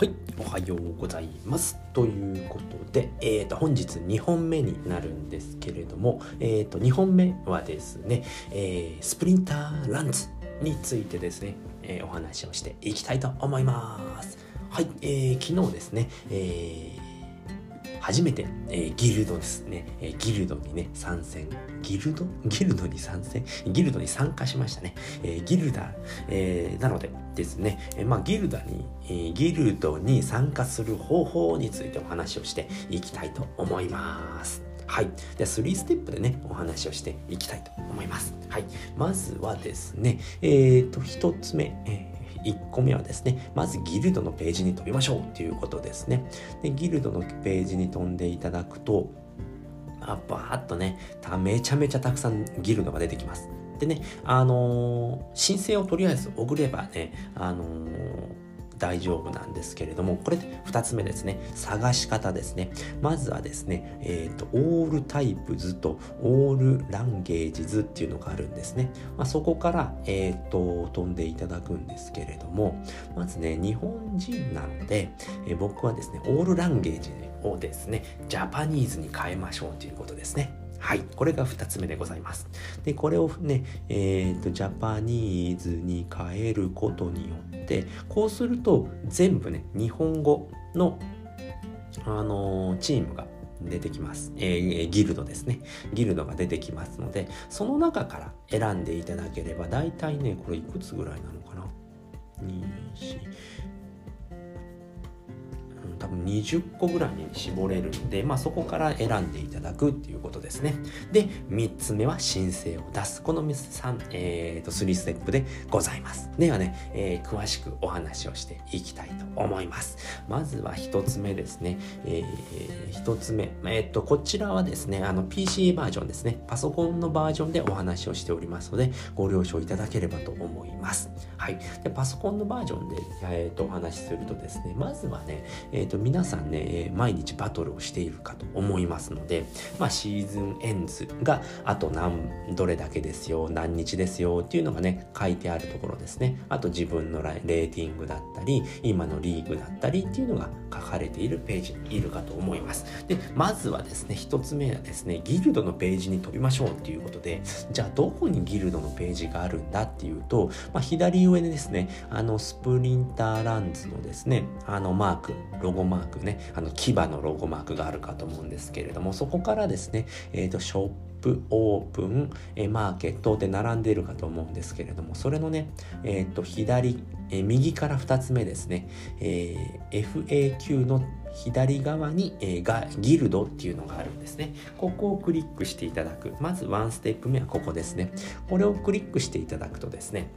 はい、おはようございます。ということで、えー、と本日2本目になるんですけれども、えー、と2本目はですね、えー、スプリンターランズについてですね、えー、お話をしていきたいと思います。はい、えー、昨日ですね、えー初めて、えー、ギルドですね、えー、ギルドにね、参戦。ギルド？ギルドに参戦？ギルドに参加しましたね。えー、ギルダ、えー、なのでですね、えー、まあ、ギルダに、えー、ギルドに参加する方法についてお話をしていきたいと思います。はい。で、3ステップでね、お話をしていきたいと思います。はい。まずはですね、えっ、ー、と、一つ目、えー1個目はですね、まずギルドのページに飛びましょうっていうことですね。で、ギルドのページに飛んでいただくと、あバーっとね、めちゃめちゃたくさんギルドが出てきます。でね、あのー、申請をとりあえず送ればね、あのー大丈夫なんですけれども、これ2つ目ですね。探し方ですね。まずはですね、えっ、ー、と、オールタイプズとオールランゲージズっていうのがあるんですね。まあ、そこから、えっ、ー、と、飛んでいただくんですけれども、まずね、日本人なので、えー、僕はですね、オールランゲージをですね、ジャパニーズに変えましょうということですね。はい。これが2つ目でございます。で、これをね、えっ、ー、と、ジャパニーズに変えることによって、こうすると全部ね、日本語の、あのー、チームが出てきます、えー、ギルドですね。ギルドが出てきますので、その中から選んでいただければ、大体ね、これいくつぐらいなのかな ?2、4、多分20個ぐらいに絞れるんで、まあ、そこから選んでいただくっていうことですね。で、3つ目は申請を出す。この3、えー、と3ステップでございます。ではね、えー、詳しくお話をしていきたいと思います。まずは1つ目ですね。えー、1つ目。えっ、ー、と、こちらはですね、あの PC バージョンですね。パソコンのバージョンでお話をしておりますので、ご了承いただければと思います。はい。で、パソコンのバージョンで、えー、とお話しするとですね、まずはね、えーと、皆さんね、え毎日バトルをしているかと思いますので、まあ、シーズンエンズがあと何、どれだけですよ、何日ですよっていうのがね、書いてあるところですね。あと自分のレーティングだったり、今のリーグだったりっていうのが書かれているページにいるかと思います。で、まずはですね、一つ目はですね、ギルドのページに飛びましょうっていうことで、じゃあどこにギルドのページがあるんだっていうと、まあ、左上でですね、あのスプリンターランズのですね、あのマーク、ロゴゴマークね、あの、牙のロゴマークがあるかと思うんですけれども、そこからですね、えっ、ー、と、ショップ、オープン、えマーケットで並んでいるかと思うんですけれども、それのね、えっ、ー、と、左、え右から2つ目ですね、え、FAQ の左側に、えー、がギルドっていうのがあるんですね。ここをクリックしていただく。まずワンステップ目はここですね。これをクリックしていただくとですね、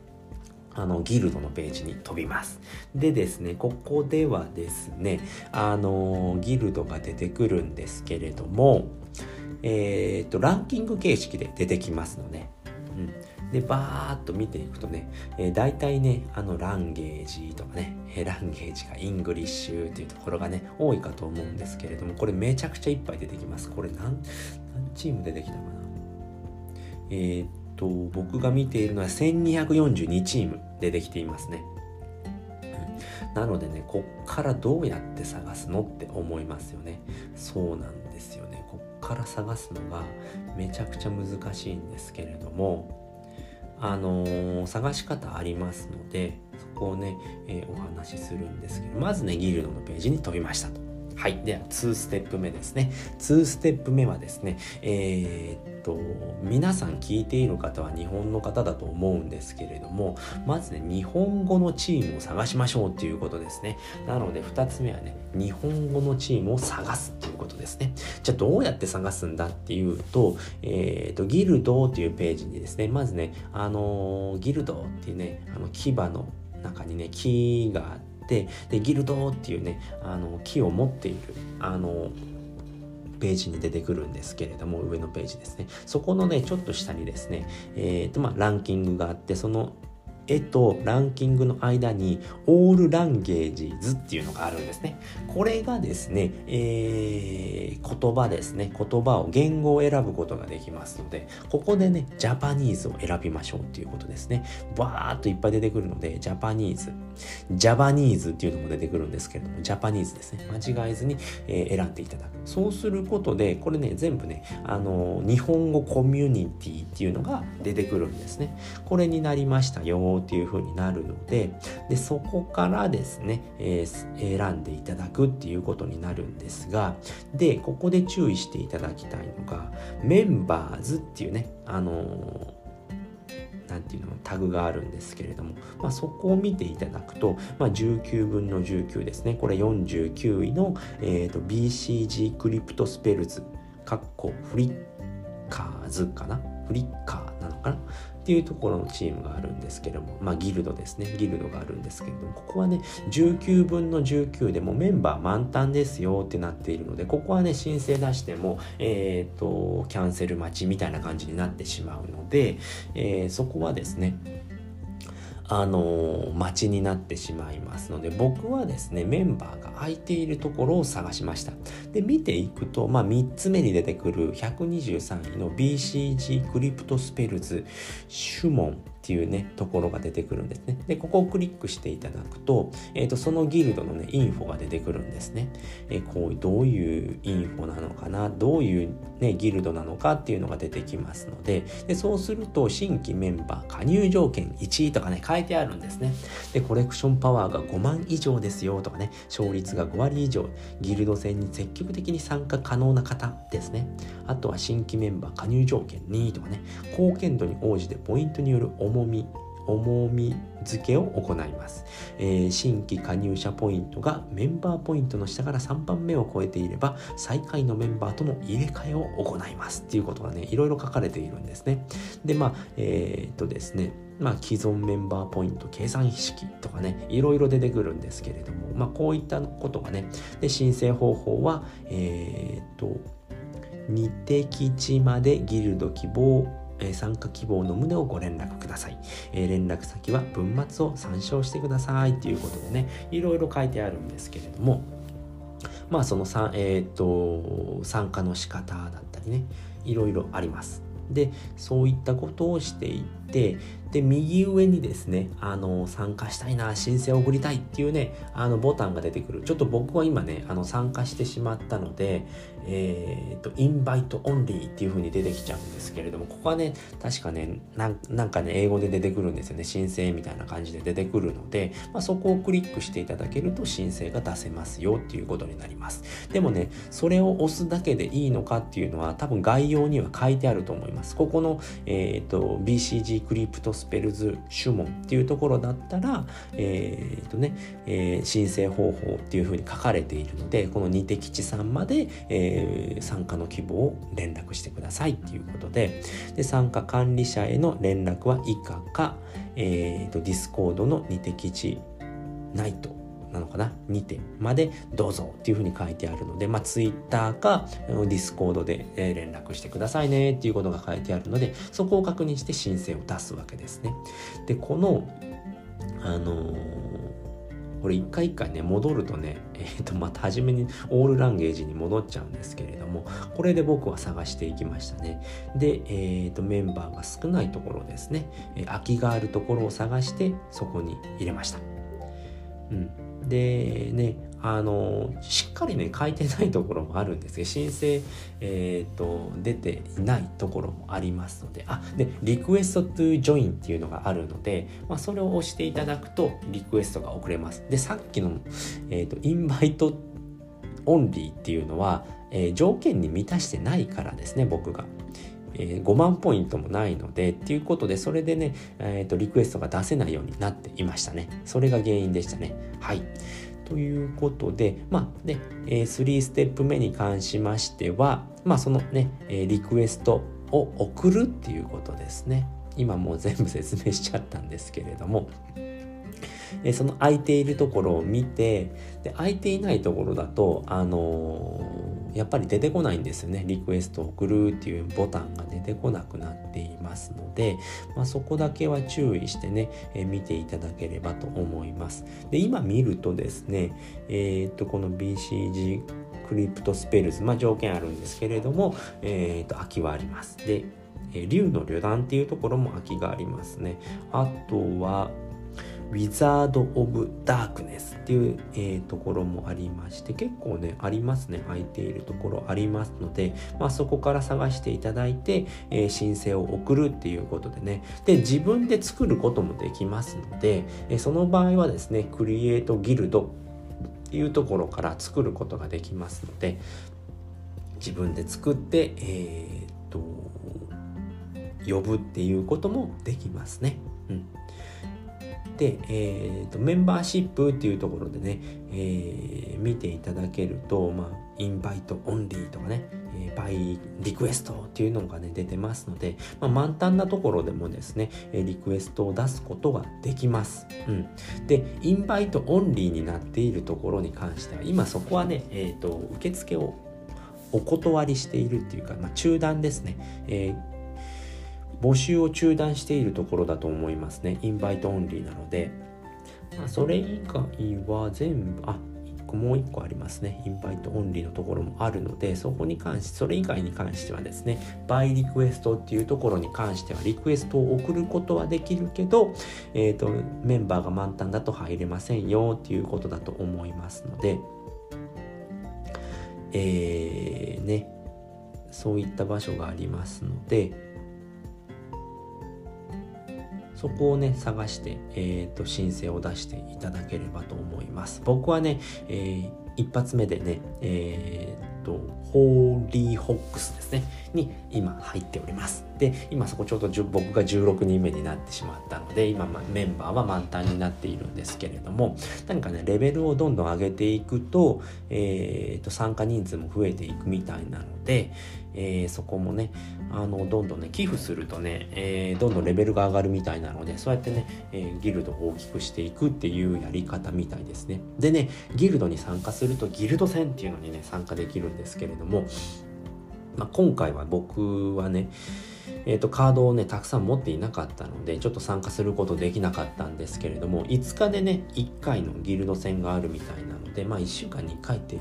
あの、ギルドのページに飛びます。でですね、ここではですね、あの、ギルドが出てくるんですけれども、えっ、と、ランキング形式で出てきますので、うん。で、バーっと見ていくとね、えー、大体ね、あの、 language とかね、 language が English っていうところがね、多いかと思うんですけれども、これめちゃくちゃいっぱい出てきます。これ何、何チーム出てきたかな？えー、と、僕が見ているのは1242チームでできていますね。なのでね、こっからどうやって探すのって思いますよね。そうなんですよね。こっから探すのがめちゃくちゃ難しいんですけれども、あのー、探し方ありますので、そこをね、えー、お話しするんですけど、まずね、ギルドのページに飛びましたと。はい。では、2ステップ目ですね。2ステップ目はですね、えー、っと、皆さん聞いている方は日本の方だと思うんですけれども、まずね、日本語のチームを探しましょうっていうことですね。なので、2つ目はね、日本語のチームを探すっていうことですね。じゃあ、どうやって探すんだっていうと、えー、っと、ギルドっていうページにですね、まずね、あのー、ギルドっていうね、あの、牙の中にね、木があって、ってでギルドっていうねあの木を持っているあのページに出てくるんですけれども上のページですね。そこのねちょっと下にですねえ、ー、とまあランキングがあってその絵とランキングの間にオールランゲージズっていうのがあるんですね。これがですね、えー、言葉ですね。言葉を、言語を選ぶことができますので、ここでね、ジャパニーズを選びましょうっていうことですね。バーっといっぱい出てくるので、ジャパニーズ、ジャパニーズっていうのも出てくるんですけれども、ジャパニーズですね。間違えずに、えー、選んでいただく。そうすることで、これね、全部ね、あのー、日本語コミュニティっていうのが出てくるんですね。これになりましたよっていう風になるので、で、そこからですね、えー、選んでいただくっていうことになるんですが、で、ここで注意していただきたいのが、メンバーズっていうね、あのーなんていうのタグがあるんですけれども、まあ、そこを見ていただくと、まあ、19分の19ですねこれ49位の、えーと、BCG クリプトスペルズかっこフリッカーズかな？フリッカー。なのかな？っていうところのチームがあるんですけども、まあ、ギルドですね。ギルドがあるんですけれども、ここはね、19分の19でもメンバー満タンですよってなっているので、ここはね、申請出しても、えっ、ー、と、キャンセル待ちみたいな感じになってしまうので、えー、そこはですね、あの待ちになってしまいますので僕はですねメンバーが空いているところを探しました。で見ていくと、まあ、3つ目に出てくる123位の BCG クリプトスペルズシュモン。っていうね、ところが出てくるんですね。で、ここをクリックしていただくと、えっ、ー、と、そのギルドのね、インフォが出てくるんですね。えー、こう、どういうインフォなのかな、どういうね、ギルドなのかっていうのが出てきますので、で、そうすると、新規メンバー加入条件1位とかね、書いてあるんですね。で、コレクションパワーが5万以上ですよとかね、勝率が5割以上、ギルド戦に積極的に参加可能な方ですね。あとは新規メンバー加入条件2位とかね、貢献度に応じてポイントによる重み重み付けを行います、えー、新規加入者ポイントがメンバーポイントの下から3番目を超えていれば最下位のメンバーとの入れ替えを行います。っていうことがねいろいろ書かれているんですね。でまあえー、っとですねまあ、既存メンバーポイント計算式とかねいろいろ出てくるんですけれども、まあ、こういったことがねで申請方法はえー、っと二適地までギルド希望え参加希望の旨をご連絡ください、え連絡先は文末を参照してください。ということでねいろいろ書いてあるんですけれどもまあその、えーと、と参加の仕方だったりねいろいろあります。でそういったことをしていってで右上にですねあの参加したいな申請を送りたいっていうねあのボタンが出てくる。ちょっと僕は今ねあの参加してしまったのでえっ、とインバイトオンリーっていう風に出てきちゃうんですけれどもここはね確かねなんかね英語で出てくるんですよね。申請みたいな感じで出てくるので、まあ、そこをクリックしていただけると申請が出せますよっていうことになります。でもねそれを押すだけでいいのかっていうのは多分概要には書いてあると思います。ここの、えっ、と BCG クリプトスペルズ主門っていうところだったら、え、ー、とね、えー、申請方法っていうふうに書かれているので、この二適地さんまで、えー、参加の希望を連絡してくださいっていうことで、で参加管理者への連絡は以下か、え、ー、と、ディスコードの二適地ないと。なのかな？にてまでどうぞっていうふうに書いてあるので、まあ、Twitter か Discord で連絡してくださいねっていうことが書いてあるので、そこを確認して申請を出すわけですね。で、この、あのこれ一回一回ね、戻るとね、えっ、ー、と、また初めにオールランゲージに戻っちゃうんですけれども、これで僕は探していきましたね。で、えっ、ー、と、メンバーが少ないところですね、空きがあるところを探して、そこに入れました。うん。でねあのしっかりね書いてないところもあるんです。けど申請、えーと、出ていないところもありますので。あでリクエスト to join っていうのがあるので、まあ、それを押していただくとリクエストが送れます。でさっきの、えーと、インバイトオンリーっていうのは、えー、条件に満たしてないからですね僕が。えー、5万ポイントもないのでっていうことでそれでね、えーと、リクエストが出せないようになっていましたね。それが原因でしたね。はい。ということでまあね、えー、3ステップ目に関しましてはまあそのね、えー、リクエストを送るっていうことですね。今もう全部説明しちゃったんですけれども。えその空いているところを見てで空いていないところだとあのー、やっぱり出てこないんですよねリクエストを送るっていうボタンが出てこなくなっていますので、まあ、そこだけは注意してね、え見ていただければと思います。で今見るとですね、えー、っとこの BCG クリプトスペルズ、まあ、条件あるんですけれども、えー、っと空きはあります。で竜の旅団っていうところも空きがありますね。あとは、ウィザード・オブ・ダークネスっていう、えー、ところもありまして結構ねありますね。空いているところありますので、まあ、そこから探していただいて、えー、申請を送るっていうことでね。で自分で作ることもできますので、えー、その場合はですねクリエイトギルドっていうところから作ることができますので自分で作ってえっ、と呼ぶっていうこともできますね。うん。で、えーと、メンバーシップっていうところでね、えー、見ていただけると、まあ、インバイトオンリーとかね、えー、バイリクエストっていうのがね、出てますので、まあ、満タンなところでもですね、リクエストを出すことができます。うん。で、 invite only になっているところに関しては、今そこはね、えっ、ー、と、受付をお断りしているっていうか、まあ、中断ですね、えー募集を中断しているところだと思いますね。 invite only なので、まあ、それ以外は全部あ1個もう1個ありますね。 invite only のところもあるのでそこに関してそれ以外に関してはですね by request っていうところに関してはリクエストを送ることはできるけど、えーと、とメンバーが満タンだと入れませんよっていうことだと思いますので。えー、ねそういった場所がありますのでそこをね探して、えーと、申請を出していただければと思います。僕はね、えー、一発目でねえー、とホーリーホックスですね。に今入っております。で今そこちょうど僕が16人目になってしまったので今、ま、メンバーは満タンになっているんですけれども何かねレベルをどんどん上げていくと,、えー、と参加人数も増えていくみたいなので、えー、そこもねあのどんどんね寄付するとね、えー、どんどんレベルが上がるみたいなのでそうやってね、えー、ギルドを大きくしていくっていうやり方みたいですね。でねギルドに参加するとギルド戦っていうのにね参加できるんですけれども、まあ、今回は僕はねえーと、カードをねたくさん持っていなかったのでちょっと参加することできなかったんですけれども5日でね1回のギルド戦があるみたいなのでまあ1週間に1回って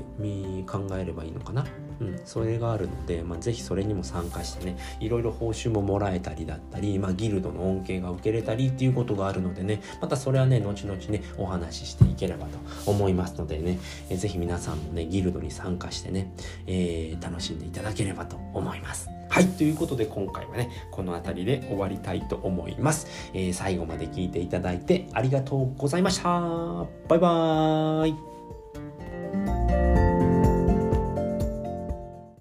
考えればいいのかな。うん、それがあるので、まあ、ぜひそれにも参加してねいろいろ報酬ももらえたりだったり、まあ、ギルドの恩恵が受けれたりっていうことがあるのでねまたそれはね後々ねお話ししていければと思いますのでね、えー、ぜひ皆さんもねギルドに参加してね、えー、楽しんでいただければと思います。はい。ということで今回はね、この辺りで終わりたいと思います。えー、最後まで聞いていただいてありがとうございました。バイバーイ。